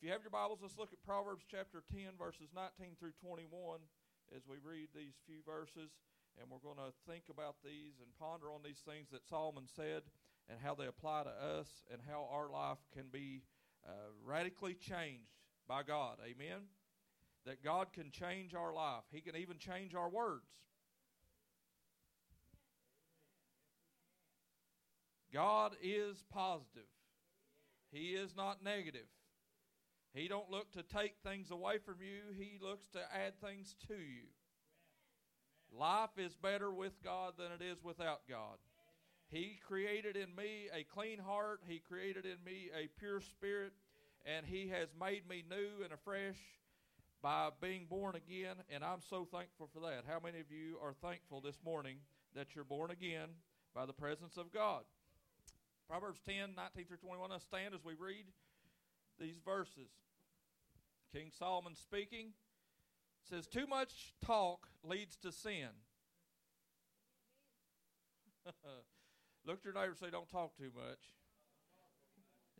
If you have your Bibles, let's look at Proverbs chapter 10, verses 19 through 21 as we read these few verses. And we're going to think about these and ponder on these things that Solomon said and how they apply to us and how our life can be uh, radically changed by God. Amen? That God can change our life, He can even change our words. God is positive. He is not negative. He don't look to take things away from you. He looks to add things to you. Life is better with God than it is without God. He created in me a clean heart. He created in me a pure spirit. And He has made me new and afresh by being born again. And I'm so thankful for that. How many of you are thankful this morning that you're born again by the presence of God? Proverbs 10, 19 through 21. Let's stand as we read these verses. King Solomon speaking says, Too much talk leads to sin. Look at your neighbor and say, Don't talk too much.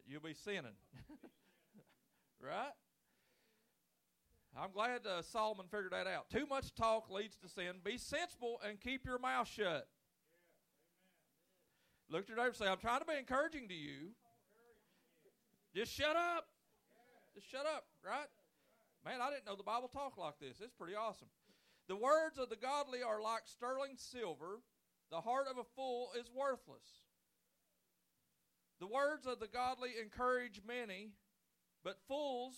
You'll be sinning. right? I'm glad uh, Solomon figured that out. Too much talk leads to sin. Be sensible and keep your mouth shut. Look at your neighbor and say, I'm trying to be encouraging to you. Just shut up. Just shut up, right? Man, I didn't know the Bible talked like this. It's pretty awesome. The words of the godly are like sterling silver. The heart of a fool is worthless. The words of the godly encourage many, but fools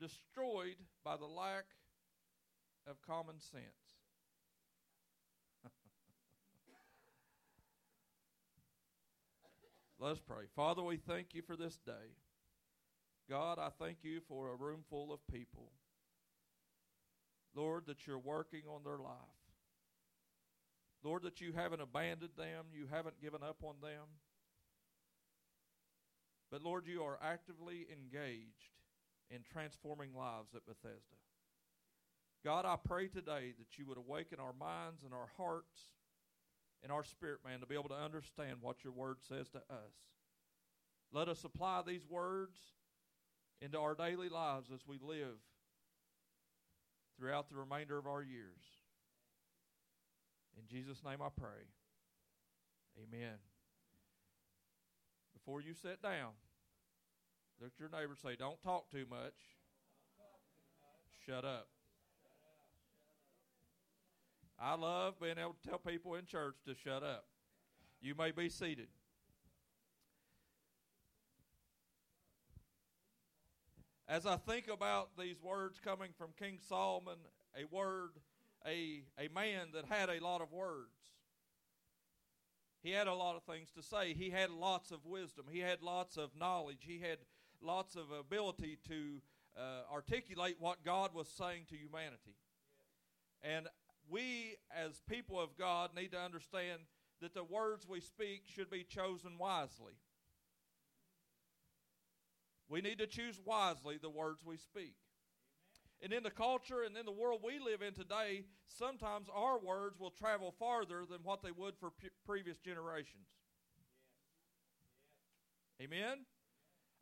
destroyed by the lack of common sense. Let's pray. Father, we thank you for this day. God, I thank you for a room full of people. Lord, that you're working on their life. Lord, that you haven't abandoned them, you haven't given up on them. But Lord, you are actively engaged in transforming lives at Bethesda. God, I pray today that you would awaken our minds and our hearts and our spirit man to be able to understand what your word says to us. Let us apply these words into our daily lives as we live throughout the remainder of our years. In Jesus' name I pray. Amen. Before you sit down, look at your neighbor say, Don't talk too much. Shut up. I love being able to tell people in church to shut up. You may be seated. As I think about these words coming from King Solomon, a word, a, a man that had a lot of words. He had a lot of things to say. He had lots of wisdom. He had lots of knowledge. He had lots of ability to uh, articulate what God was saying to humanity. And we, as people of God, need to understand that the words we speak should be chosen wisely. We need to choose wisely the words we speak. And in the culture and in the world we live in today, sometimes our words will travel farther than what they would for previous generations. Amen?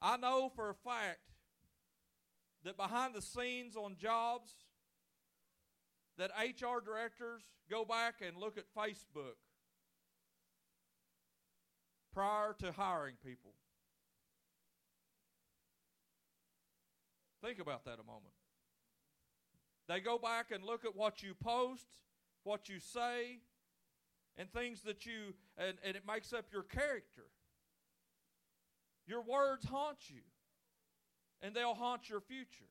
I know for a fact that behind the scenes on jobs, that HR directors go back and look at Facebook prior to hiring people. Think about that a moment. They go back and look at what you post, what you say, and things that you, and, and it makes up your character. Your words haunt you, and they'll haunt your future.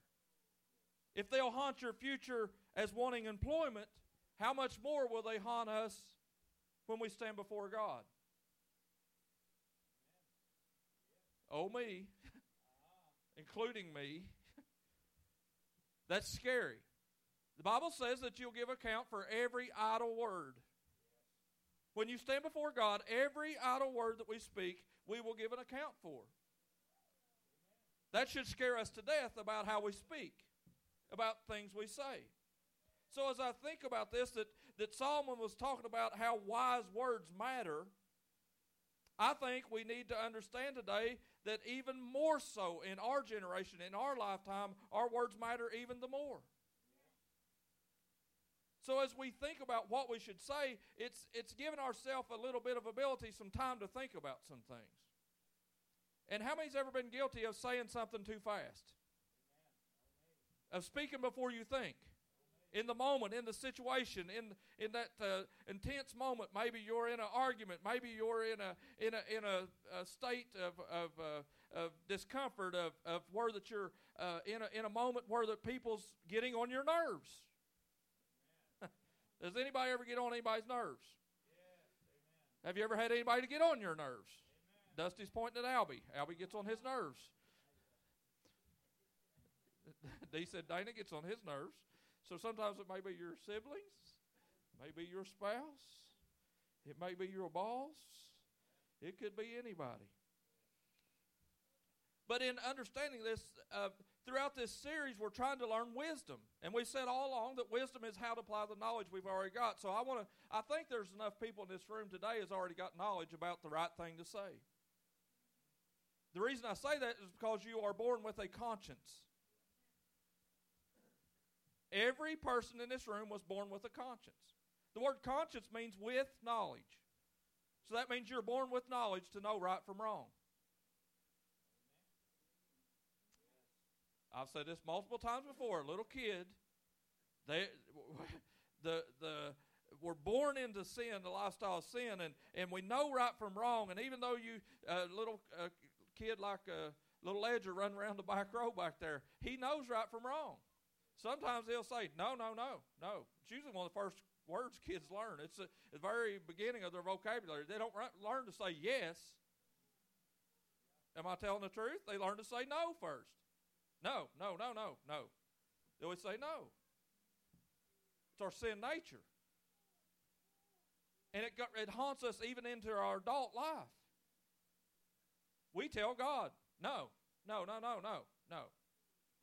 If they'll haunt your future as wanting employment, how much more will they haunt us when we stand before God? Oh, me, including me. That's scary. The Bible says that you'll give account for every idle word. When you stand before God, every idle word that we speak, we will give an account for. That should scare us to death about how we speak, about things we say. So as I think about this, that, that Solomon was talking about how wise words matter, I think we need to understand today that even more so in our generation, in our lifetime, our words matter even the more. So as we think about what we should say, it's it's giving ourselves a little bit of ability, some time to think about some things. And how many's ever been guilty of saying something too fast? Of speaking before you think in the moment, in the situation, in in that uh, intense moment. Maybe you're in an argument. Maybe you're in a in a in a, a state of of, uh, of discomfort of of where that you're uh, in a in a moment where the people's getting on your nerves. Does anybody ever get on anybody's nerves? Yes, Have you ever had anybody to get on your nerves? Amen. Dusty's pointing at Albie. Albie gets on his nerves. Dee said Dana gets on his nerves. So sometimes it may be your siblings, maybe your spouse, it may be your boss, it could be anybody. But in understanding this, uh, throughout this series, we're trying to learn wisdom, and we said all along that wisdom is how to apply the knowledge we've already got. So I want to. I think there's enough people in this room today has already got knowledge about the right thing to say. The reason I say that is because you are born with a conscience. Every person in this room was born with a conscience. The word conscience means with knowledge. So that means you're born with knowledge to know right from wrong. I've said this multiple times before. A little kid, they, the the we're born into sin, the lifestyle of sin, and and we know right from wrong. And even though you, a little kid like a little ledger running around the back row back there, he knows right from wrong. Sometimes they'll say, no, no, no, no. It's usually one of the first words kids learn. It's the very beginning of their vocabulary. They don't learn to say yes. Am I telling the truth? They learn to say no first. No, no, no, no, no. They always say no. It's our sin nature. And it, it haunts us even into our adult life. We tell God, no, no, no, no, no, no,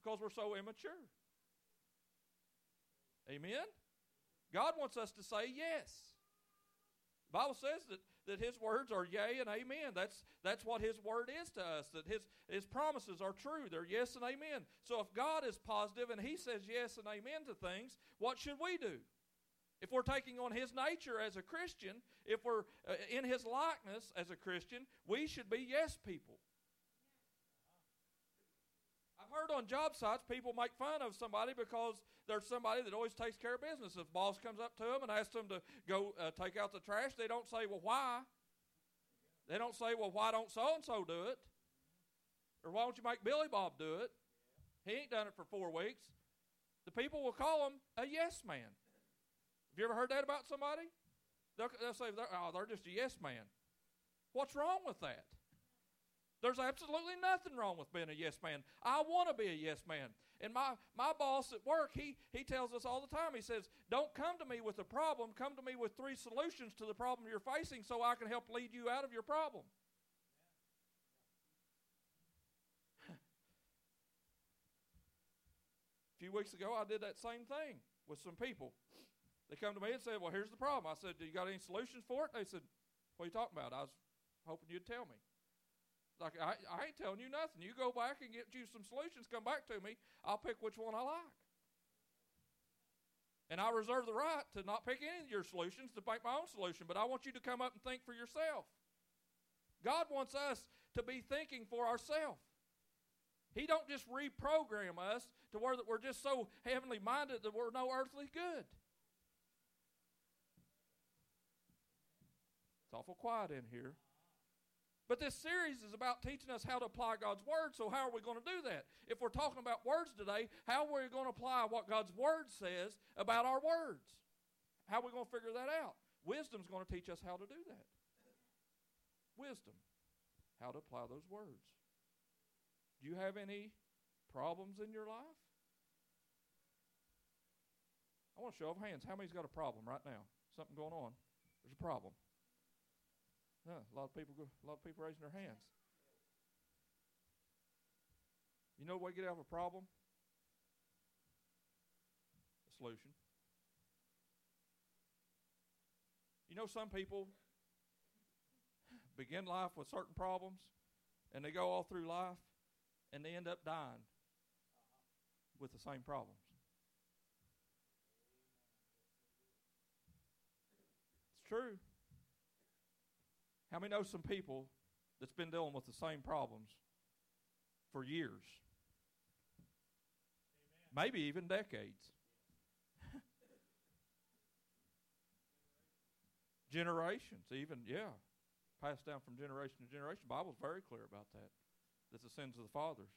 because we're so immature. Amen? God wants us to say yes. The Bible says that, that his words are yea and amen. That's, that's what his word is to us, that his, his promises are true. They're yes and amen. So if God is positive and he says yes and amen to things, what should we do? If we're taking on his nature as a Christian, if we're uh, in his likeness as a Christian, we should be yes people heard on job sites people make fun of somebody because there's somebody that always takes care of business. If boss comes up to them and asks them to go uh, take out the trash, they don't say, "Well, why?" They don't say, "Well, why don't so and so do it?" Or why don't you make Billy Bob do it? He ain't done it for four weeks. The people will call him a yes man. Have you ever heard that about somebody? They'll, they'll say, "Oh, they're just a yes man." What's wrong with that? There's absolutely nothing wrong with being a yes man. I want to be a yes man. And my, my boss at work, he, he tells us all the time, he says, Don't come to me with a problem, come to me with three solutions to the problem you're facing so I can help lead you out of your problem. a few weeks ago, I did that same thing with some people. They come to me and say, Well, here's the problem. I said, Do you got any solutions for it? They said, What are you talking about? I was hoping you'd tell me. Like, I, I ain't telling you nothing. You go back and get you some solutions, come back to me. I'll pick which one I like. And I reserve the right to not pick any of your solutions, to make my own solution, but I want you to come up and think for yourself. God wants us to be thinking for ourselves. He don't just reprogram us to where that we're just so heavenly minded that we're no earthly good. It's awful quiet in here. But this series is about teaching us how to apply God's Word. So, how are we going to do that? If we're talking about words today, how are we going to apply what God's Word says about our words? How are we going to figure that out? Wisdom's going to teach us how to do that. Wisdom, how to apply those words. Do you have any problems in your life? I want to show of hands. How many's got a problem right now? Something going on? There's a problem. No, a lot of people a lot of people raising their hands. You know what get out of a problem? A solution. You know some people begin life with certain problems and they go all through life and they end up dying with the same problems. It's true. How many know some people that's been dealing with the same problems for years? Amen. Maybe even decades. Generations, even, yeah. Passed down from generation to generation. The Bible's very clear about that. That the sins of the fathers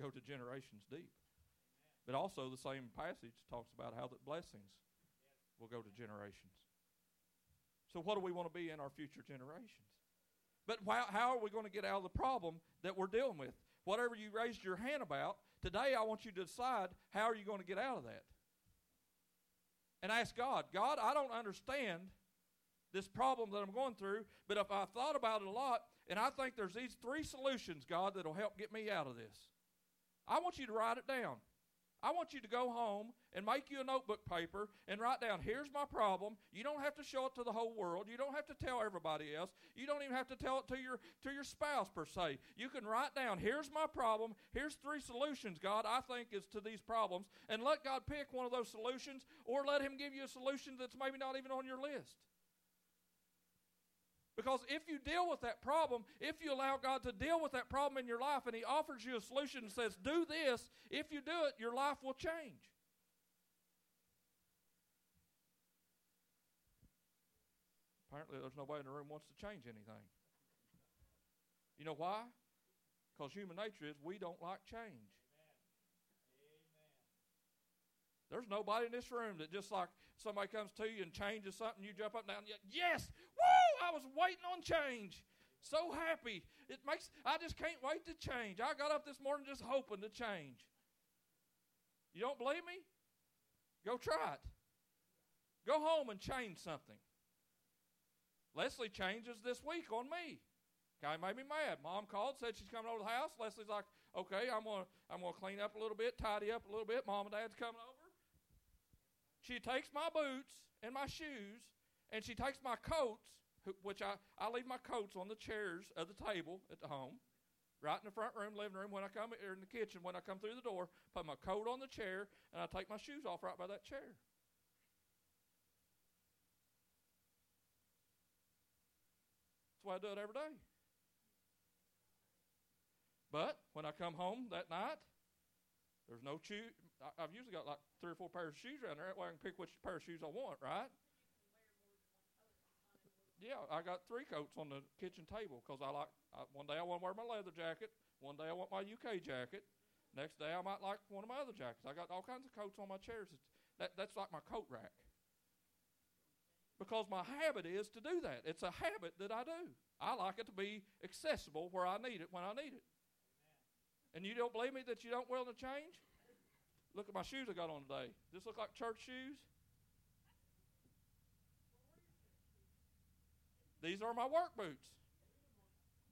go to generations deep. But also the same passage talks about how that blessings will go to generations. So, what do we want to be in our future generations? But how, are we going to get out of the problem that we're dealing with? Whatever you raised your hand about, today I want you to decide how are you going to get out of that? And ask God, God, I don't understand this problem that I'm going through, but if I thought about it a lot, and I think there's these three solutions, God, that'll help get me out of this. I want you to write it down. I want you to go home and make you a notebook paper and write down, here's my problem. You don't have to show it to the whole world. You don't have to tell everybody else. You don't even have to tell it to your to your spouse per se. You can write down, here's my problem. Here's three solutions, God, I think is to these problems. And let God pick one of those solutions or let him give you a solution that's maybe not even on your list. Because if you deal with that problem, if you allow God to deal with that problem in your life and He offers you a solution and says, do this, if you do it, your life will change. Apparently, there's nobody in the room wants to change anything. You know why? Because human nature is we don't like change. There's nobody in this room that just like somebody comes to you and changes something, you jump up and down. And yes, woo! I was waiting on change. So happy. It makes I just can't wait to change. I got up this morning just hoping to change. You don't believe me? Go try it. Go home and change something. Leslie changes this week on me. Guy made me mad. Mom called, said she's coming over to the house. Leslie's like, okay, I'm gonna I'm gonna clean up a little bit, tidy up a little bit. Mom and Dad's coming over. She takes my boots and my shoes, and she takes my coats, which I, I leave my coats on the chairs of the table at the home, right in the front room, living room. When I come or in the kitchen, when I come through the door, put my coat on the chair, and I take my shoes off right by that chair. That's why I do it every day. But when I come home that night, there's no I've usually got like three or four pairs of shoes around there. That way I can pick which pair of shoes I want, right? Yeah, I got three coats on the kitchen table because I like. I, one day I want to wear my leather jacket. One day I want my UK jacket. Next day I might like one of my other jackets. I got all kinds of coats on my chairs. That, that's like my coat rack. Because my habit is to do that. It's a habit that I do. I like it to be accessible where I need it when I need it. And you don't believe me that you don't willing to change? Look at my shoes I got on today. Does This look like church shoes? These are my work boots.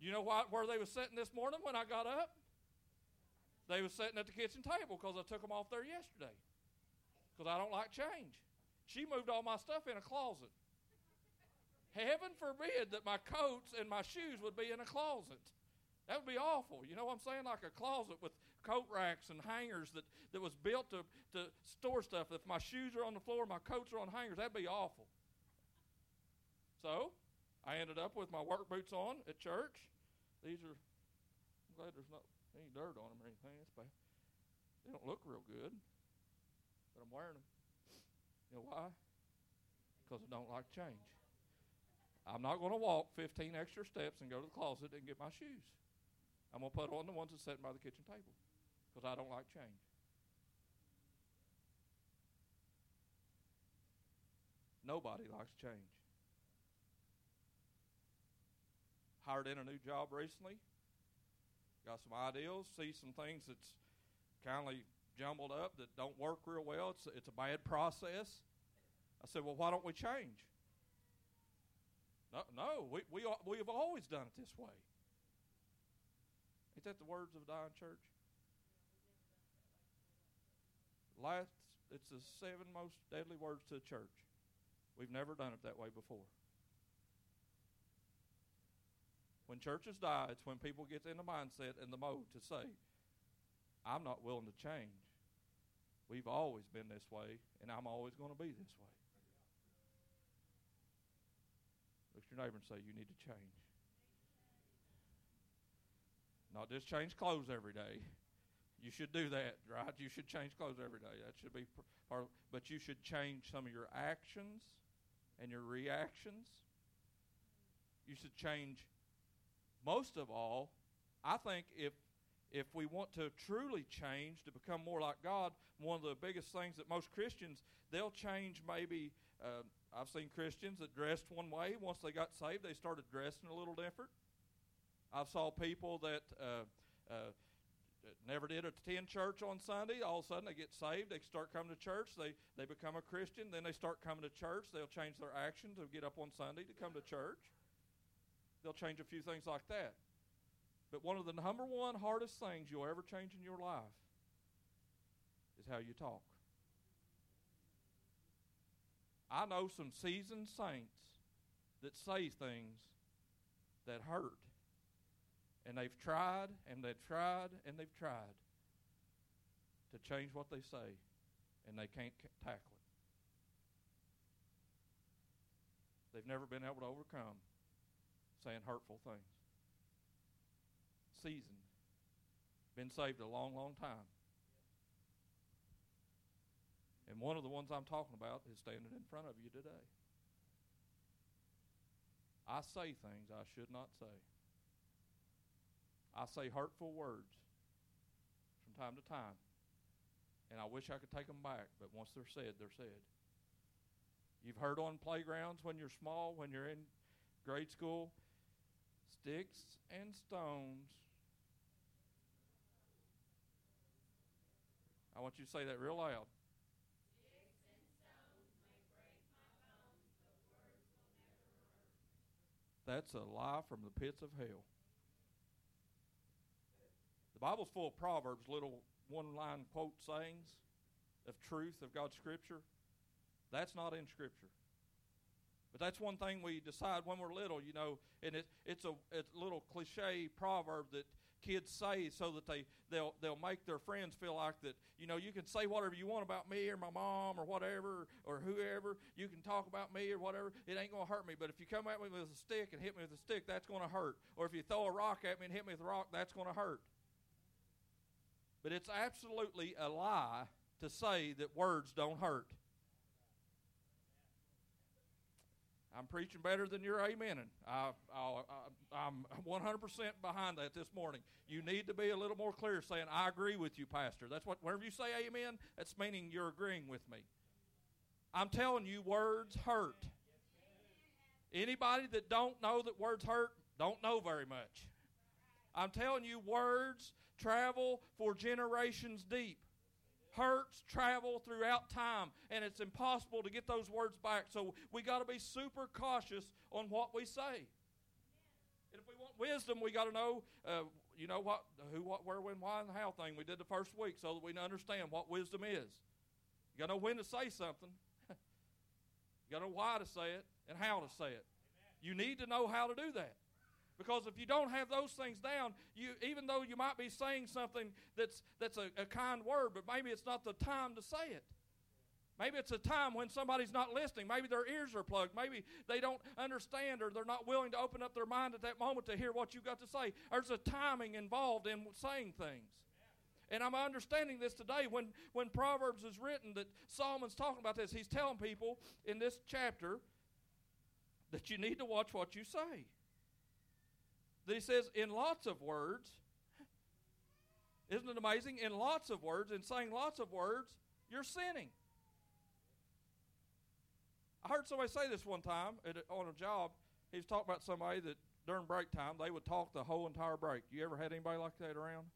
You know why, where they were sitting this morning when I got up? They were sitting at the kitchen table because I took them off there yesterday. Because I don't like change. She moved all my stuff in a closet. Heaven forbid that my coats and my shoes would be in a closet. That would be awful. You know what I'm saying? Like a closet with coat racks and hangers that, that was built to, to store stuff. If my shoes are on the floor, my coats are on hangers, that'd be awful. So I ended up with my work boots on at church. These are, I'm glad there's not any dirt on them or anything. It's bad. They don't look real good, but I'm wearing them. You know why? Because I don't like change. I'm not going to walk 15 extra steps and go to the closet and get my shoes. I'm going to put on the ones that's sitting by the kitchen table because I don't like change. Nobody likes change. Hired in a new job recently. Got some ideals, see some things that's kind of jumbled up that don't work real well. It's, it's a bad process. I said, well, why don't we change? No, no we, we, we have always done it this way. Ain't that the words of a dying church? Last, it's the seven most deadly words to the church. We've never done it that way before. when churches die, it's when people get in the mindset and the mode to say, I'm not willing to change. We've always been this way, and I'm always going to be this way. Look at your neighbor and say, You need to change. Not just change clothes every day. You should do that, right? You should change clothes every day. That should be part. Of, but you should change some of your actions and your reactions. You should change. Most of all, I think if if we want to truly change to become more like God, one of the biggest things that most Christians they'll change maybe. Uh, I've seen Christians that dressed one way once they got saved, they started dressing a little different. I saw people that uh, uh, never did attend church on Sunday. All of a sudden, they get saved. They start coming to church. They they become a Christian. Then they start coming to church. They'll change their action to get up on Sunday to come to church. They'll change a few things like that. But one of the number one hardest things you'll ever change in your life is how you talk. I know some seasoned saints that say things that hurt. And they've tried and they've tried and they've tried to change what they say, and they can't tackle it. They've never been able to overcome saying hurtful things seasoned, been saved a long, long time. And one of the ones I'm talking about is standing in front of you today. I say things I should not say. I say hurtful words from time to time. And I wish I could take them back, but once they're said, they're said. You've heard on playgrounds when you're small, when you're in grade school, sticks and stones I want you to say that real loud. That's a lie from the pits of hell. The Bible's full of proverbs, little one line quote sayings of truth of God's Scripture. That's not in Scripture. But that's one thing we decide when we're little, you know, and it, it's, a, it's a little cliche proverb that kids say so that they they'll they'll make their friends feel like that you know you can say whatever you want about me or my mom or whatever or whoever. You can talk about me or whatever. It ain't going to hurt me. But if you come at me with a stick and hit me with a stick that's going to hurt. Or if you throw a rock at me and hit me with a rock that's going to hurt but it's absolutely a lie to say that words don't hurt I'm preaching better than you're amening. I, am 100% behind that this morning. You need to be a little more clear saying, I agree with you, Pastor. That's what, whenever you say amen, that's meaning you're agreeing with me. I'm telling you, words hurt. Anybody that don't know that words hurt, don't know very much. I'm telling you, words travel for generations deep hurts travel throughout time, and it's impossible to get those words back. So we got to be super cautious on what we say. And if we want wisdom, we got to know, uh, you know what, who, what, where, when, why, and how thing we did the first week, so that we understand what wisdom is. You got to know when to say something. you got to know why to say it and how to say it. Amen. You need to know how to do that. Because if you don't have those things down, you even though you might be saying something that's that's a, a kind word, but maybe it's not the time to say it. Maybe it's a time when somebody's not listening. Maybe their ears are plugged. Maybe they don't understand or they're not willing to open up their mind at that moment to hear what you've got to say. There's a timing involved in saying things. And I'm understanding this today when, when Proverbs is written that Solomon's talking about this. He's telling people in this chapter that you need to watch what you say that he says in lots of words. Isn't it amazing? In lots of words, in saying lots of words, you're sinning. I heard somebody say this one time at, on a job. He was talking about somebody that during break time they would talk the whole entire break. You ever had anybody like that around?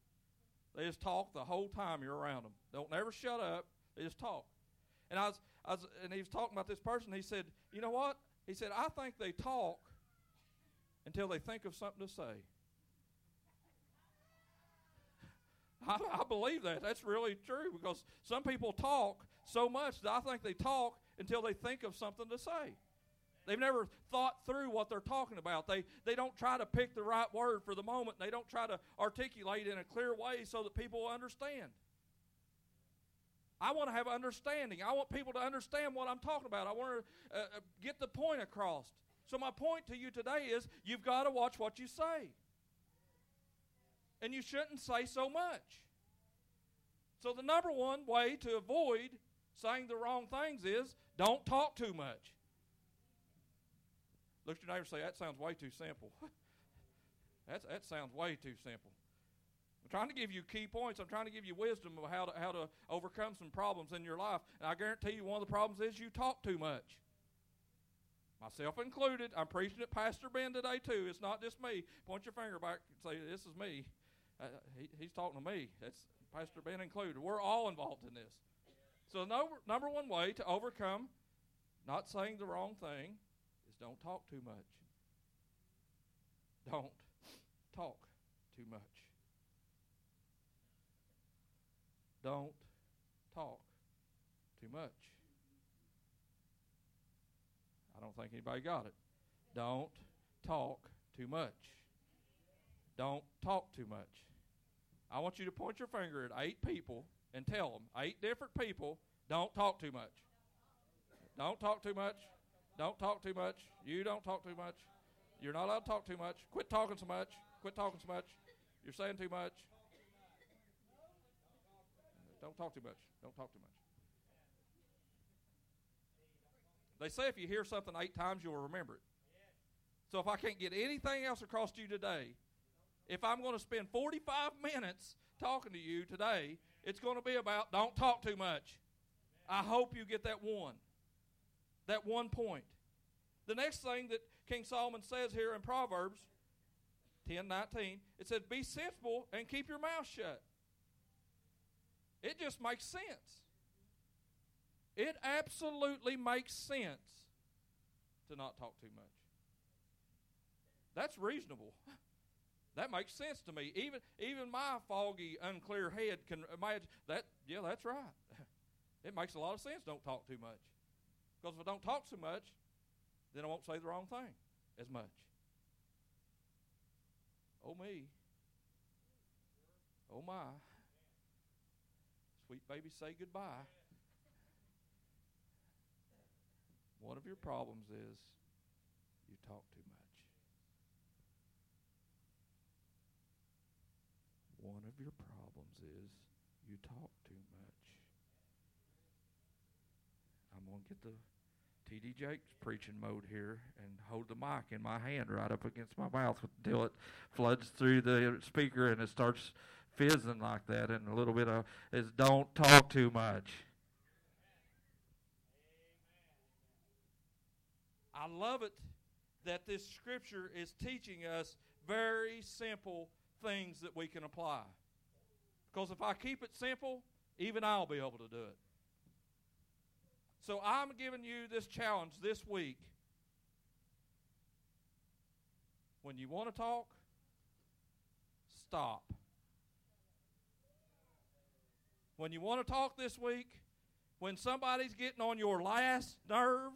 They just talk the whole time you're around them. Don't never shut up. They just talk. And I was, I was, and he was talking about this person. He said, "You know what?" He said, "I think they talk until they think of something to say. I, I, believe that. That's really true because some people talk so much that I think they talk until they think of something to say. They've never thought through what they're talking about. They, they don't try to pick the right word for the moment. They don't try to articulate in a clear way so that people understand. I want to have understanding. I want people to understand what I'm talking about. I want to uh, uh, get the point across. So, my point to you today is you've got to watch what you say. And you shouldn't say so much. So, the number one way to avoid saying the wrong things is don't talk too much. Look at your neighbor and say, That sounds way too simple. That's, that sounds way too simple. I'm trying to give you key points. I'm trying to give you wisdom of how to, how to overcome some problems in your life. And I guarantee you, one of the problems is you talk too much. Myself included. I'm preaching at Pastor Ben today, too. It's not just me. Point your finger back and say, This is me. Uh, he, he's talking to me. That's Pastor Ben included. We're all involved in this. So, no, number one way to overcome not saying the wrong thing is don't talk too much. Don't talk too much. Don't talk too much. I don't think anybody got it. Don't talk too much. Don't talk too much. I want you to point your finger at eight people and tell them, eight different people, don't talk too much. Don't talk too much. Don't talk too much. You don't talk too much. You're not allowed to talk too much. Quit talking so much. Quit talking so much. You're saying too much. Don't talk too much. Don't talk too much. They say if you hear something eight times, you'll remember it. So if I can't get anything else across to you today, if I'm going to spend 45 minutes talking to you today, it's going to be about don't talk too much. I hope you get that one. That one point. The next thing that King Solomon says here in Proverbs 10 19, it says, Be sensible and keep your mouth shut. It just makes sense. It absolutely makes sense to not talk too much. That's reasonable. That makes sense to me. Even even my foggy, unclear head can imagine that. Yeah, that's right. It makes a lot of sense. Don't talk too much, because if I don't talk too much, then I won't say the wrong thing as much. Oh me. Oh my. Sweet baby, say goodbye. One of your problems is you talk too much. One of your problems is you talk too much. I'm going to get the TD Jakes preaching mode here and hold the mic in my hand right up against my mouth until it floods through the speaker and it starts fizzing like that and a little bit of is don't talk too much. I love it that this scripture is teaching us very simple things that we can apply. Because if I keep it simple, even I'll be able to do it. So I'm giving you this challenge this week. When you want to talk, stop. When you want to talk this week, when somebody's getting on your last nerve,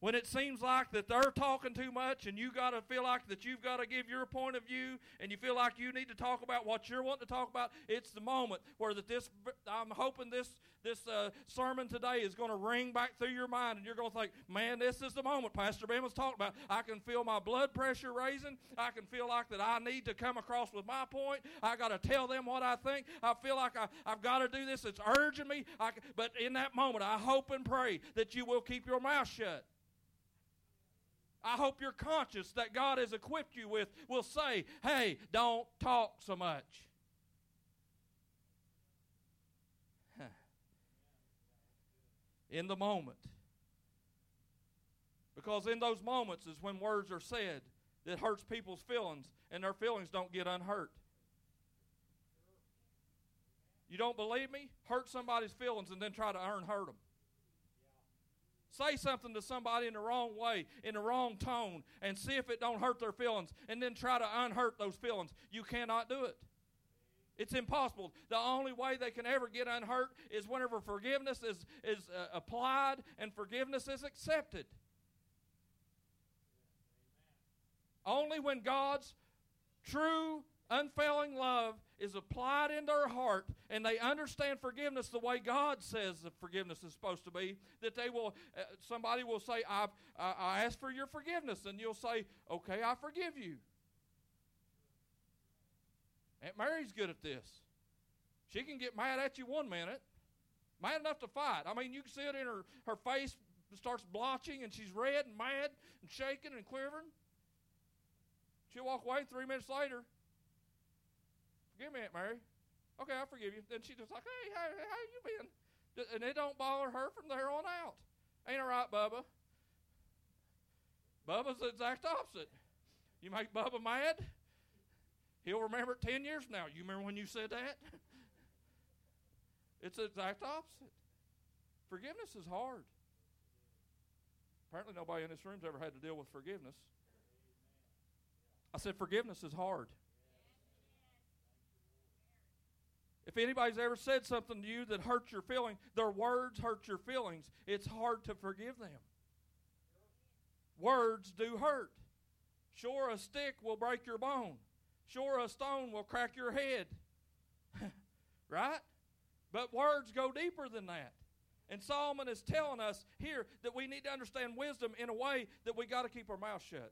when it seems like that they're talking too much and you got to feel like that you've got to give your point of view and you feel like you need to talk about what you're wanting to talk about it's the moment where that this i'm hoping this this uh, sermon today is going to ring back through your mind and you're going to think man this is the moment pastor ben was talking about. I can feel my blood pressure raising. I can feel like that i need to come across with my point. I got to tell them what i think. I feel like I, i've got to do this. It's urging me. I, but in that moment i hope and pray that you will keep your mouth shut I hope your conscience that God has equipped you with will say, hey, don't talk so much. In the moment. Because in those moments is when words are said that hurts people's feelings, and their feelings don't get unhurt. You don't believe me? Hurt somebody's feelings and then try to earn hurt them. Say something to somebody in the wrong way, in the wrong tone, and see if it don't hurt their feelings, and then try to unhurt those feelings. You cannot do it. It's impossible. The only way they can ever get unhurt is whenever forgiveness is, is uh, applied and forgiveness is accepted. Only when God's true, unfailing love is applied in their heart and they understand forgiveness the way God says forgiveness is supposed to be, that they will, uh, somebody will say, I've, I, I ask for your forgiveness. And you'll say, okay, I forgive you. Aunt Mary's good at this. She can get mad at you one minute, mad enough to fight. I mean, you can see it in her, her face starts blotching and she's red and mad and shaking and quivering. She'll walk away three minutes later. Forgive me, Aunt Mary. Okay, I forgive you. Then she's just like, hey, how, how you been? And it don't bother her from there on out. Ain't all right, Bubba. Bubba's the exact opposite. You make Bubba mad, he'll remember it 10 years now. You remember when you said that? it's the exact opposite. Forgiveness is hard. Apparently, nobody in this room's ever had to deal with forgiveness. I said, forgiveness is hard. If anybody's ever said something to you that hurts your feelings, their words hurt your feelings, it's hard to forgive them. Words do hurt. Sure, a stick will break your bone. Sure, a stone will crack your head. right? But words go deeper than that. And Solomon is telling us here that we need to understand wisdom in a way that we got to keep our mouth shut.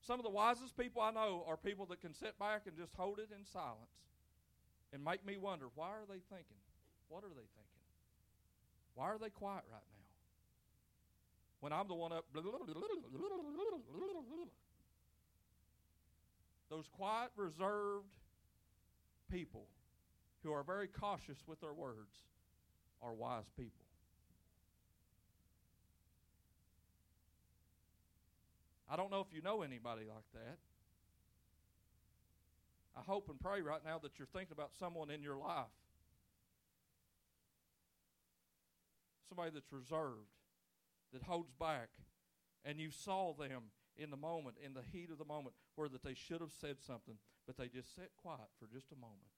Some of the wisest people I know are people that can sit back and just hold it in silence and make me wonder why are they thinking? What are they thinking? Why are they quiet right now? When I'm the one up. Those quiet, reserved people who are very cautious with their words are wise people. I don't know if you know anybody like that. I hope and pray right now that you're thinking about someone in your life. Somebody that's reserved, that holds back, and you saw them in the moment, in the heat of the moment, where that they should have said something, but they just sat quiet for just a moment.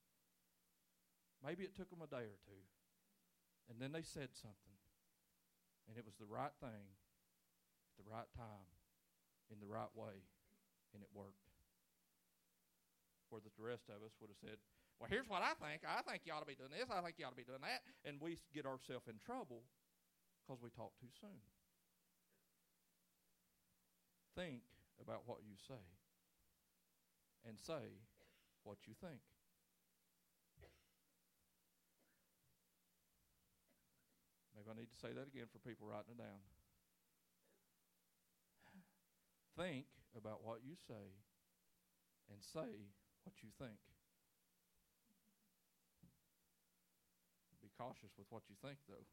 Maybe it took them a day or two. And then they said something. And it was the right thing at the right time in the right way. And it worked where the rest of us would have said, Well, here's what I think. I think you ought to be doing this. I think you ought to be doing that. And we get ourselves in trouble because we talk too soon. Think about what you say and say what you think. Maybe I need to say that again for people writing it down. Think about what you say and say what you think. Be cautious with what you think, though,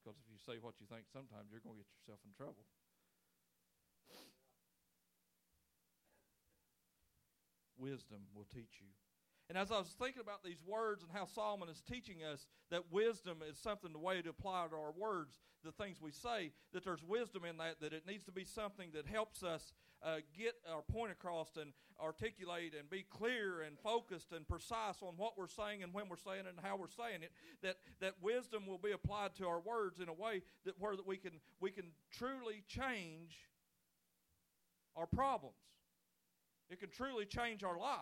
because if you say what you think, sometimes you're going to get yourself in trouble. Wisdom will teach you. And as I was thinking about these words and how Solomon is teaching us that wisdom is something, the way to apply to our words, the things we say, that there's wisdom in that, that it needs to be something that helps us uh, get our point across and articulate and be clear and focused and precise on what we're saying and when we're saying it and how we're saying it. That that wisdom will be applied to our words in a way that where that we can we can truly change our problems. It can truly change our life.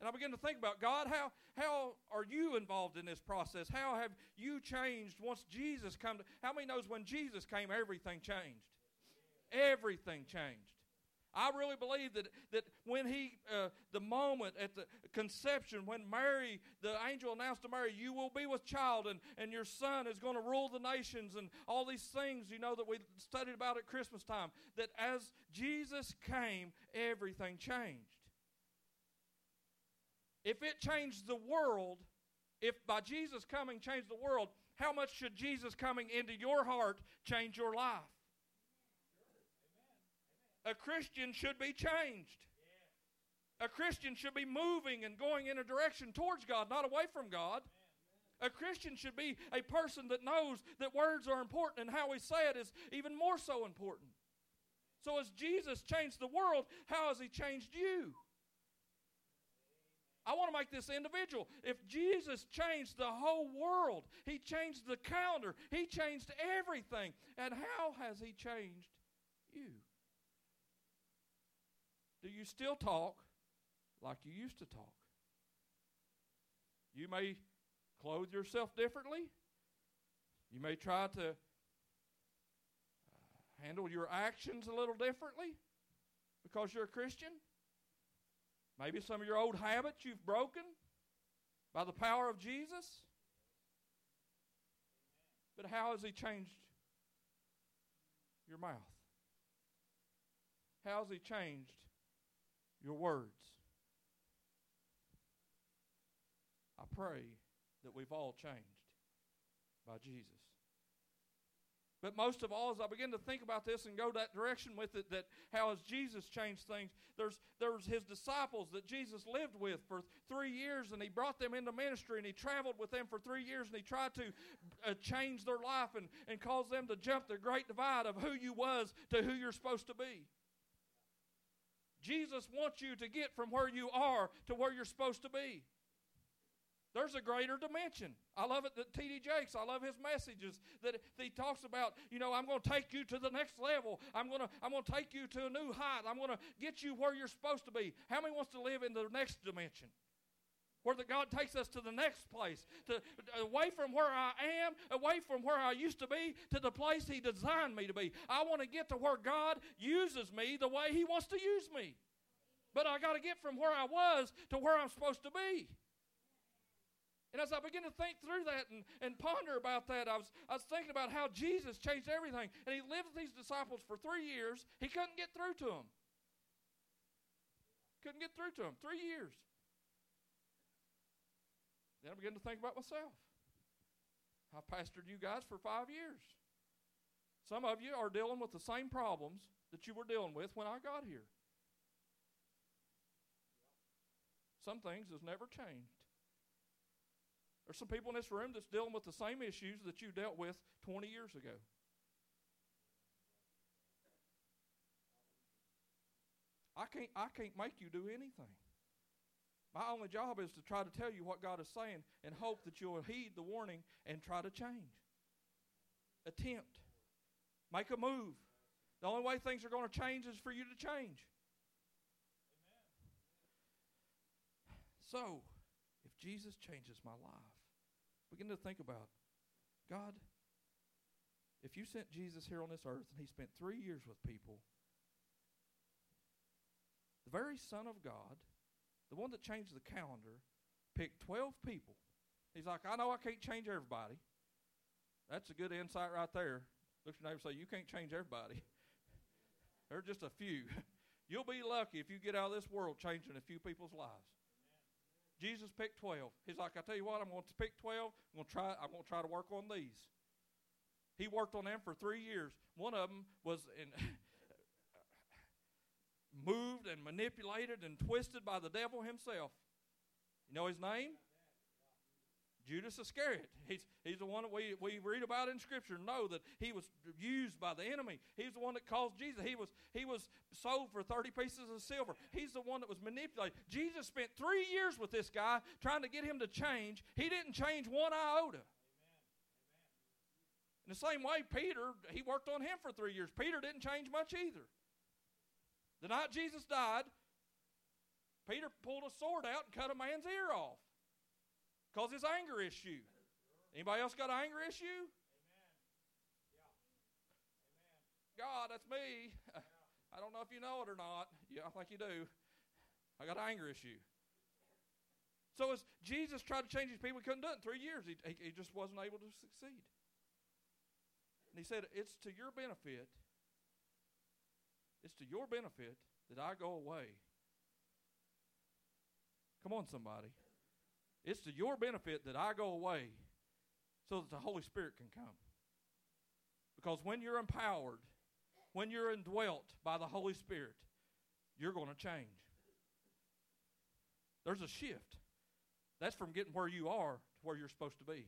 And I begin to think about God, how, how are you involved in this process? How have you changed once Jesus come? To, how many knows when Jesus came, everything changed? Everything changed. I really believe that, that when he, uh, the moment at the conception, when Mary, the angel announced to Mary, you will be with child and, and your son is going to rule the nations and all these things, you know, that we studied about at Christmas time, that as Jesus came, everything changed. If it changed the world, if by Jesus coming changed the world, how much should Jesus coming into your heart change your life? A Christian should be changed. A Christian should be moving and going in a direction towards God, not away from God. A Christian should be a person that knows that words are important and how we say it is even more so important. So, as Jesus changed the world, how has He changed you? I want to make this individual. If Jesus changed the whole world, He changed the calendar, He changed everything. And how has He changed you? Do you still talk like you used to talk? You may clothe yourself differently. You may try to uh, handle your actions a little differently because you're a Christian. Maybe some of your old habits you've broken by the power of Jesus. But how has He changed your mouth? How has He changed your words? I pray that we've all changed by Jesus. But most of all, as I begin to think about this and go that direction with it, that how has Jesus changed things? There's there's his disciples that Jesus lived with for three years, and he brought them into ministry, and he traveled with them for three years, and he tried to uh, change their life and, and cause them to jump the great divide of who you was to who you're supposed to be. Jesus wants you to get from where you are to where you're supposed to be. There's a greater dimension. I love it that T.D. Jakes, I love his messages that he talks about, you know, I'm going to take you to the next level. I'm going to I'm going to take you to a new height. I'm going to get you where you're supposed to be. How many wants to live in the next dimension? Where the God takes us to the next place, to away from where I am, away from where I used to be, to the place He designed me to be. I want to get to where God uses me the way He wants to use me. But I got to get from where I was to where I'm supposed to be. And as I begin to think through that and, and ponder about that, I was, I was thinking about how Jesus changed everything. And he lived with these disciples for three years. He couldn't get through to them. Couldn't get through to them. Three years. Then I began to think about myself. I've pastored you guys for five years. Some of you are dealing with the same problems that you were dealing with when I got here. Some things has never changed. There's some people in this room that's dealing with the same issues that you dealt with 20 years ago. I can't, I can't make you do anything. My only job is to try to tell you what God is saying and hope that you'll heed the warning and try to change. Attempt. Make a move. The only way things are going to change is for you to change. Amen. So, if Jesus changes my life, Begin to think about God, if you sent Jesus here on this earth and he spent three years with people, the very Son of God, the one that changed the calendar, picked 12 people. He's like, I know I can't change everybody. That's a good insight right there. Look at your neighbor say, You can't change everybody. There are just a few. You'll be lucky if you get out of this world changing a few people's lives. Jesus picked 12. He's like, I tell you what, I'm going to pick 12. I'm going to try, I'm going to, try to work on these. He worked on them for three years. One of them was in, moved and manipulated and twisted by the devil himself. You know his name? Judas Iscariot. He's, he's the one that we, we read about in Scripture, know that he was used by the enemy. He's the one that caused Jesus. He was, he was sold for 30 pieces of silver. He's the one that was manipulated. Jesus spent three years with this guy trying to get him to change. He didn't change one iota. In the same way, Peter, he worked on him for three years. Peter didn't change much either. The night Jesus died, Peter pulled a sword out and cut a man's ear off. Because his anger issue. Anybody else got an anger issue? Amen. Yeah. Amen. God, that's me. Yeah. I don't know if you know it or not. Yeah, I think you do. I got an anger issue. So as Jesus tried to change his people, he couldn't do it in three years. He, he, he just wasn't able to succeed. And he said, It's to your benefit, it's to your benefit that I go away. Come on, somebody. It's to your benefit that I go away so that the Holy Spirit can come. Because when you're empowered, when you're indwelt by the Holy Spirit, you're going to change. There's a shift. That's from getting where you are to where you're supposed to be.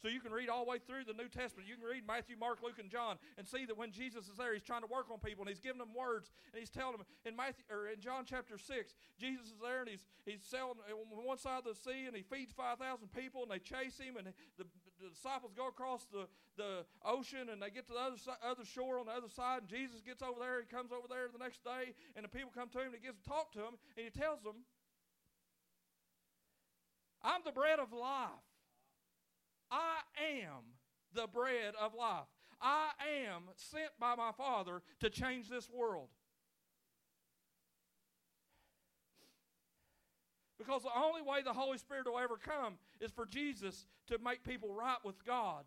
So you can read all the way through the New Testament. You can read Matthew, Mark, Luke, and John and see that when Jesus is there, he's trying to work on people and he's giving them words and he's telling them in Matthew or in John chapter six, Jesus is there and he's he's selling on one side of the sea and he feeds five thousand people and they chase him and the, the, disciples go across the, the ocean and they get to the other other shore on the other side and Jesus gets over there. He comes over there the next day and the people come to him and he gets to talk to them and he tells them, "I'm the bread of life." I am the bread of life. I am sent by my Father to change this world. Because the only way the Holy Spirit will ever come is for Jesus to make people right with God.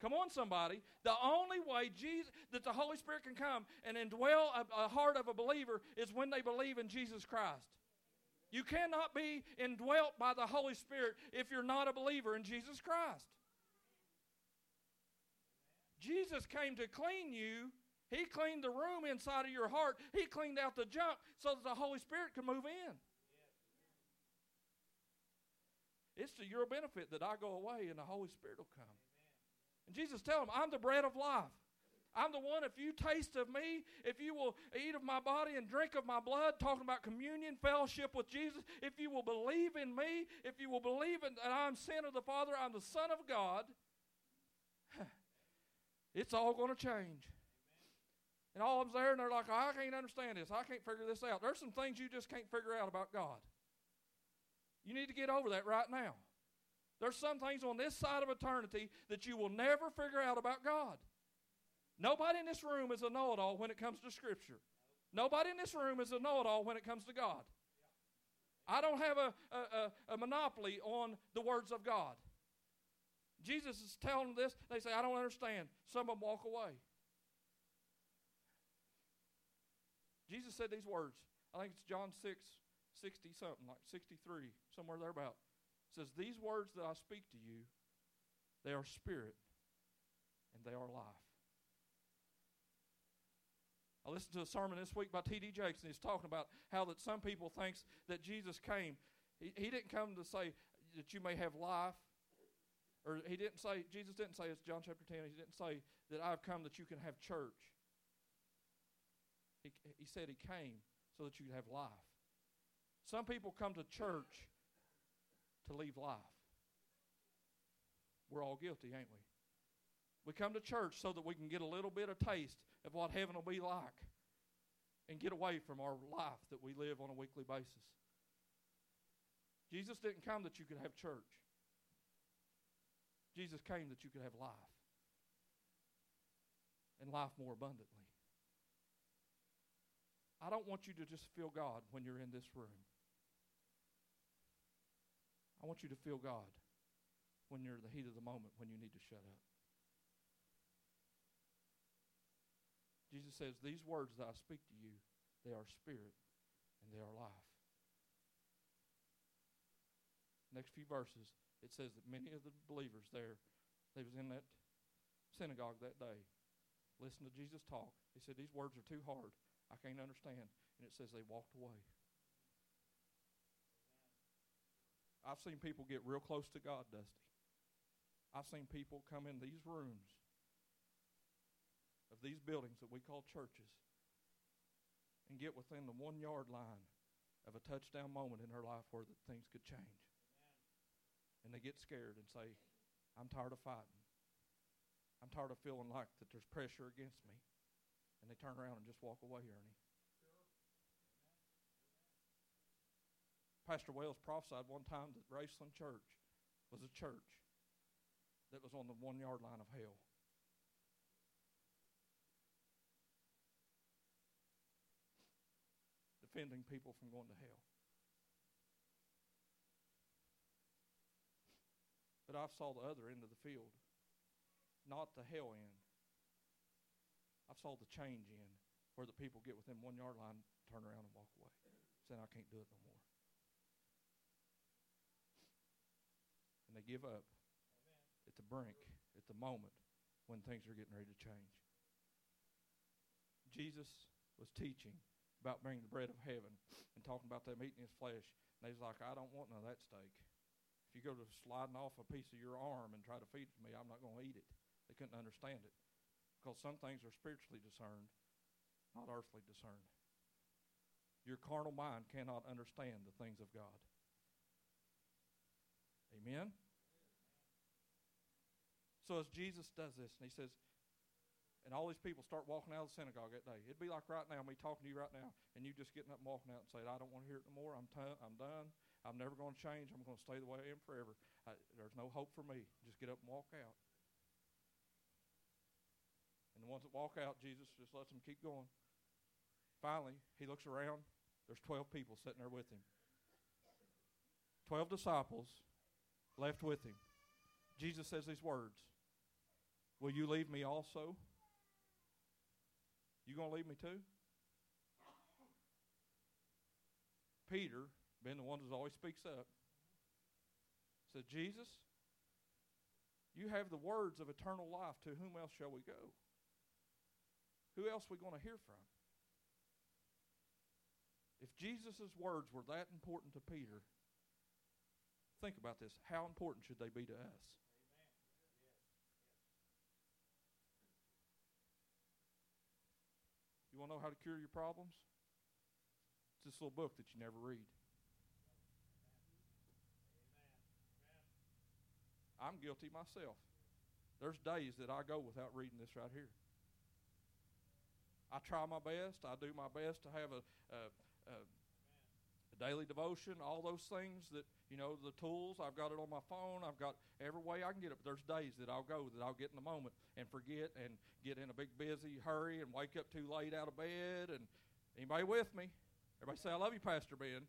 Come on, somebody. The only way Jesus, that the Holy Spirit can come and indwell a, a heart of a believer is when they believe in Jesus Christ. You cannot be indwelt by the Holy Spirit if you're not a believer in Jesus Christ. Jesus came to clean you. He cleaned the room inside of your heart. He cleaned out the junk so that the Holy Spirit can move in. It's to your benefit that I go away and the Holy Spirit will come. And Jesus tell him, I'm the bread of life. I'm the one, if you taste of me, if you will eat of my body and drink of my blood, talking about communion, fellowship with Jesus, if you will believe in me, if you will believe in, that I'm son of the Father, I'm the Son of God, it's all going to change. And all of them's there, and they're like, I can't understand this. I can't figure this out. There's some things you just can't figure out about God. You need to get over that right now. There's some things on this side of eternity that you will never figure out about God. Nobody in this room is a know it all when it comes to Scripture. Nobody in this room is a know it all when it comes to God. I don't have a, a, a, monopoly on the words of God. Jesus is telling them this. They say, I don't understand. Some of them walk away. Jesus said these words. I think it's John 6, 60 something, like 63, somewhere thereabout. It says, These words that I speak to you, they are spirit and they are life. I listened to a sermon this week by T.D. Jakes, and he's talking about how that some people thinks that Jesus came. He, he didn't come to say that you may have life, or he didn't say, Jesus didn't say, it's John chapter 10, he didn't say that I've come that you can have church. He, he said he came so that you could have life. Some people come to church to leave life. We're all guilty, ain't we? We come to church so that we can get a little bit of taste of what heaven will be like and get away from our life that we live on a weekly basis. Jesus didn't come that you could have church. Jesus came that you could have life and life more abundantly. I don't want you to just feel God when you're in this room. I want you to feel God when you're in the heat of the moment when you need to shut up. Jesus says, These words that I speak to you, they are spirit and they are life. Next few verses, it says that many of the believers there, they was in that synagogue that day, listened to Jesus talk. He said, These words are too hard. I can't understand. And it says they walked away. I've seen people get real close to God, Dusty. I've seen people come in these rooms of these buildings that we call churches and get within the one yard line of a touchdown moment in her life where the things could change. And they get scared and say, I'm tired of fighting. I'm tired of feeling like that there's pressure against me. And they turn around and just walk away, Ernie. Pastor Wells prophesied one time that Graceland Church was a church that was on the one yard line of hell. Defending people from going to hell. But I saw the other end of the field, not the hell end. I saw the change end, where the people get within one yard line, turn around, and walk away, saying, I can't do it no more. And they give up Amen. at the brink, at the moment when things are getting ready to change. Jesus was teaching about being the bread of heaven and talking about them eating his flesh. And he's like, I don't want none of that steak. If you go to sliding off a piece of your arm and try to feed it to me, I'm not going to eat it. They couldn't understand it. Because some things are spiritually discerned, not earthly discerned. Your carnal mind cannot understand the things of God. Amen? So as Jesus does this, and he says, and all these people start walking out of the synagogue that day. It'd be like right now, me talking to you right now, and you just getting up and walking out and saying, I don't want to hear it no more. I'm, t- I'm done. I'm never going to change. I'm going to stay the way I am forever. I, there's no hope for me. Just get up and walk out. And the ones that walk out, Jesus just lets them keep going. Finally, he looks around. There's 12 people sitting there with him. 12 disciples left with him. Jesus says these words Will you leave me also? You going to leave me too? Peter, being the one that always speaks up, said, Jesus, you have the words of eternal life. To whom else shall we go? Who else are we going to hear from? If Jesus' words were that important to Peter, think about this. How important should they be to us? You want to know how to cure your problems? It's this little book that you never read. I'm guilty myself. There's days that I go without reading this right here. I try my best. I do my best to have a, a, a, daily devotion, all those things that, you know, the tools. I've got it on my phone. I've got every way I can get it. But there's days that I'll go that I'll get in the moment and forget and get in a big busy hurry and wake up too late out of bed. And anybody with me? Everybody say, I love you, Pastor Ben.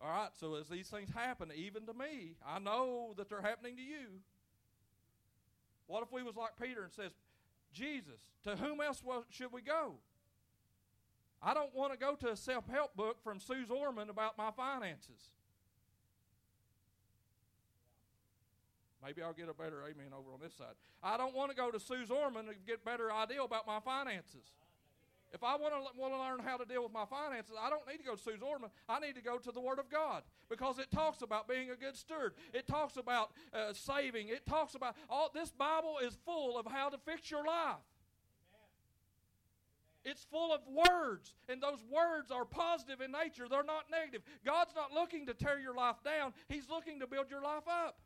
All right, so as these things happen, even to me, I know that they're happening to you. What if we was like Peter and says, Jesus, to whom else should we go? I don't want to go to a self-help book from Suze Orman about my finances. Maybe I'll get a better amen over on this side. I don't want to go to Suze Orman to get a better idea about my finances. If I want to, want to learn how to deal with my finances, I don't need to go to Suze Orman. I need to go to the Word of God because it talks about being a good steward. It talks about uh, saving. It talks about all this Bible is full of how to fix your life. It's full of words, and those words are positive in nature. They're not negative. God's not looking to tear your life down, He's looking to build your life up.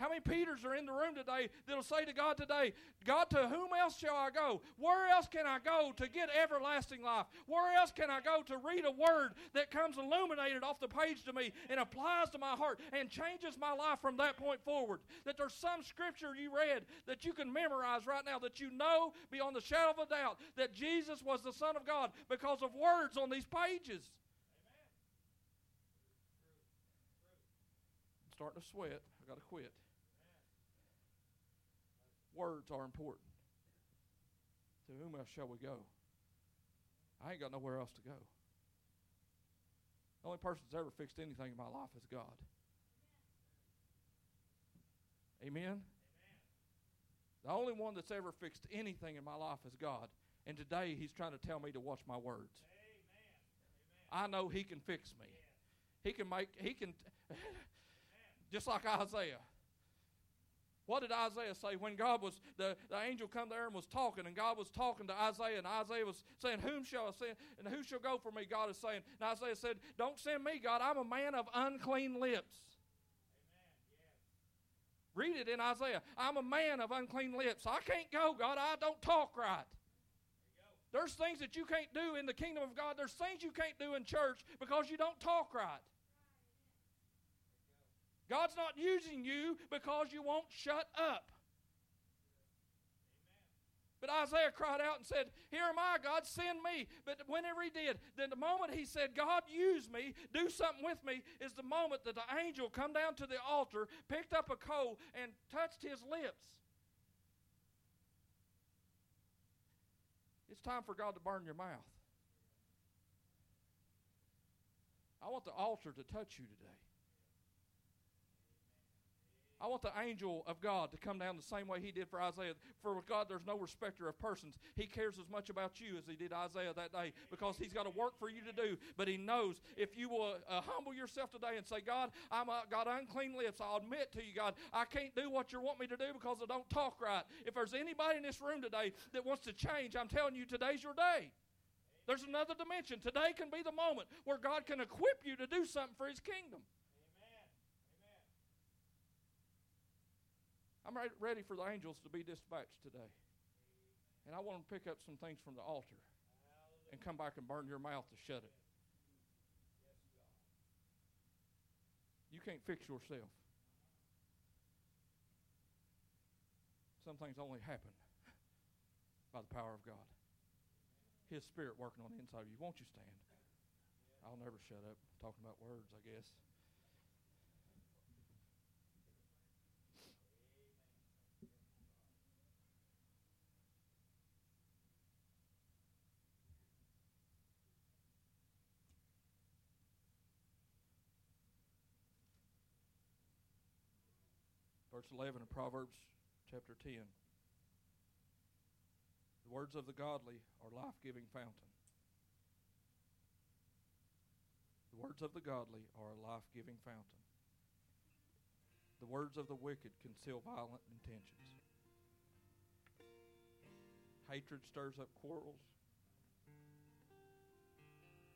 How many Peters are in the room today that'll say to God today, God, to whom else shall I go? Where else can I go to get everlasting life? Where else can I go to read a word that comes illuminated off the page to me and applies to my heart and changes my life from that point forward? That there's some scripture you read that you can memorize right now that you know beyond the shadow of a doubt that Jesus was the Son of God because of words on these pages. I'm starting to sweat. I got to quit. Words are important. To whom else shall we go? I ain't got nowhere else to go. The only person that's ever fixed anything in my life is God. Amen? Amen? The only one that's ever fixed anything in my life is God. And today He's trying to tell me to watch my words. Amen. I know He can fix me. He can make, He can, just like Isaiah. What did Isaiah say when God was, the, the angel come there and was talking, and God was talking to Isaiah, and Isaiah was saying, Whom shall I send, and who shall go for me? God is saying, and Isaiah said, Don't send me, God, I'm a man of unclean lips. Read it in Isaiah. I'm a man of unclean lips. I can't go, God. I don't talk right. There's things that you can't do in the kingdom of God. There's things you can't do in church because you don't talk right. God's not using you because you won't shut up. But Isaiah cried out and said, Here am I, God, send me. But whenever he did, then the moment he said, God, use me, do something with me, is the moment that the angel come down to the altar, picked up a coal, and touched his lips. It's time for God to burn your mouth. I want the altar to touch you today. I want the angel of God to come down the same way he did for Isaiah. For with God, there's no respecter of persons. He cares as much about you as he did Isaiah that day because he's got a work for you to do. But he knows if you will uh, humble yourself today and say, God, I'm uh, got unclean lips. I'll admit to you, God, I can't do what you want me to do because I don't talk right. If there's anybody in this room today that wants to change, I'm telling you, today's your day. There's another dimension. Today can be the moment where God can equip you to do something for His kingdom. I'm ready for the angels to be dispatched today. And I want to pick up some things from the altar and come back and burn your mouth to shut it. You can't fix yourself. Some things only happen by the power of God. His Spirit working on the inside of you. Won't you stand? I'll never shut up talking about words, I guess. Verse 11 of Proverbs chapter 10. The words of the godly are life giving fountain. The words of the godly are a life giving fountain. The words of the wicked conceal violent intentions. Hatred stirs up quarrels,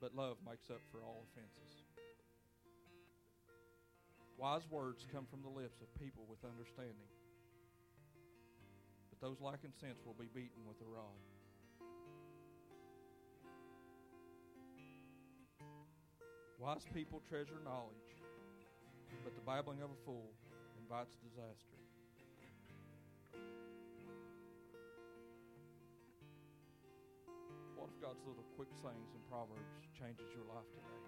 but love makes up for all offenses. Wise words come from the lips of people with understanding, but those lacking sense will be beaten with a rod. Wise people treasure knowledge, but the babbling of a fool invites disaster. What if God's little quick sayings in Proverbs changes your life today?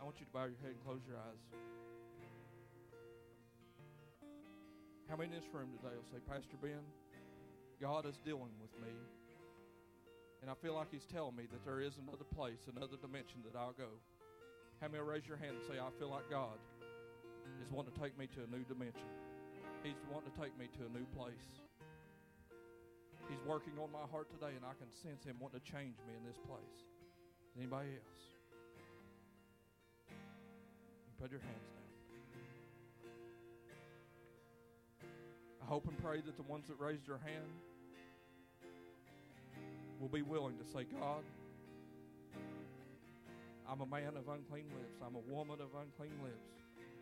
I want you to bow your head and close your eyes. How many in this room today will say, Pastor Ben, God is dealing with me, and I feel like He's telling me that there is another place, another dimension that I'll go? How many raise your hand and say, I feel like God is wanting to take me to a new dimension? He's wanting to take me to a new place. He's working on my heart today, and I can sense Him wanting to change me in this place. Anybody else? You put your hands down. I hope and pray that the ones that raised their hand will be willing to say, God, I'm a man of unclean lips. I'm a woman of unclean lips.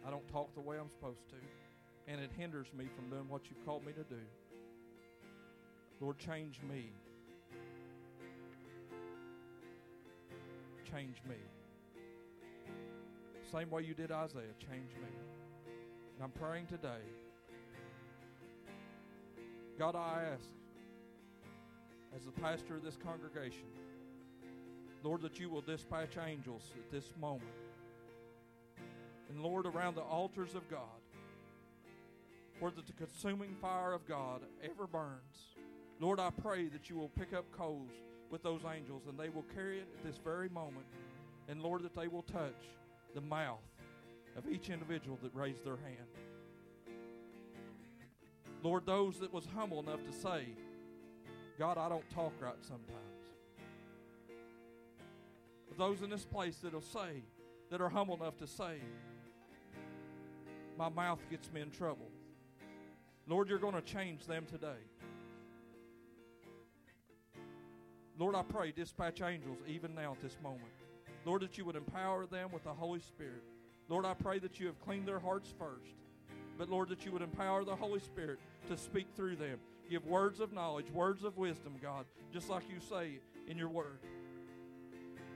I don't talk the way I'm supposed to. And it hinders me from doing what you've called me to do. Lord, change me. Change me. Same way you did Isaiah, change me. And I'm praying today God, I ask, as the pastor of this congregation, Lord, that you will dispatch angels at this moment. And Lord, around the altars of God, where the consuming fire of God ever burns, Lord, I pray that you will pick up coals with those angels and they will carry it at this very moment. And Lord, that they will touch the mouth of each individual that raised their hand. Lord, those that was humble enough to say, God, I don't talk right sometimes. Those in this place that'll say, that are humble enough to say, my mouth gets me in trouble. Lord, you're going to change them today. Lord, I pray, dispatch angels even now at this moment. Lord, that you would empower them with the Holy Spirit. Lord, I pray that you have cleaned their hearts first. But Lord, that you would empower the Holy Spirit to speak through them. Give words of knowledge, words of wisdom, God, just like you say in your word.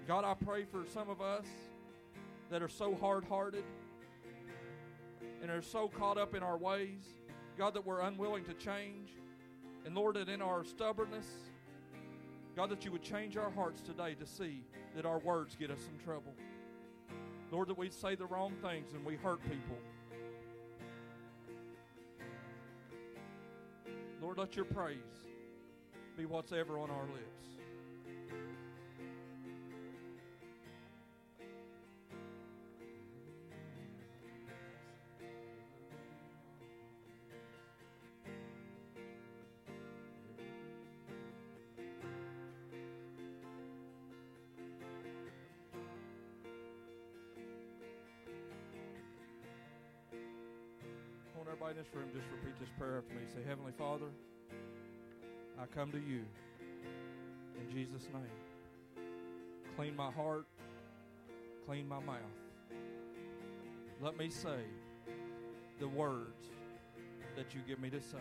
God, I pray for some of us that are so hard hearted and are so caught up in our ways, God, that we're unwilling to change. And Lord, that in our stubbornness, God, that you would change our hearts today to see that our words get us in trouble. Lord, that we say the wrong things and we hurt people. Let your praise be what's ever on our lips. Everybody in this room, just repeat this prayer after me. Say, Heavenly Father, I come to you in Jesus' name. Clean my heart, clean my mouth. Let me say the words that you give me to say.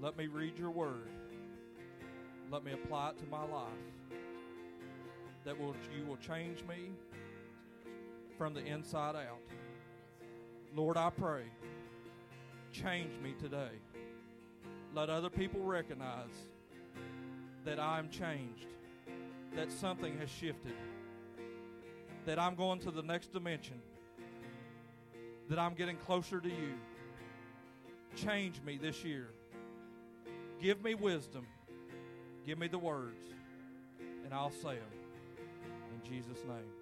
Let me read your word. Let me apply it to my life. That will you will change me from the inside out. Lord, I pray, change me today. Let other people recognize that I'm changed, that something has shifted, that I'm going to the next dimension, that I'm getting closer to you. Change me this year. Give me wisdom. Give me the words, and I'll say them. In Jesus' name.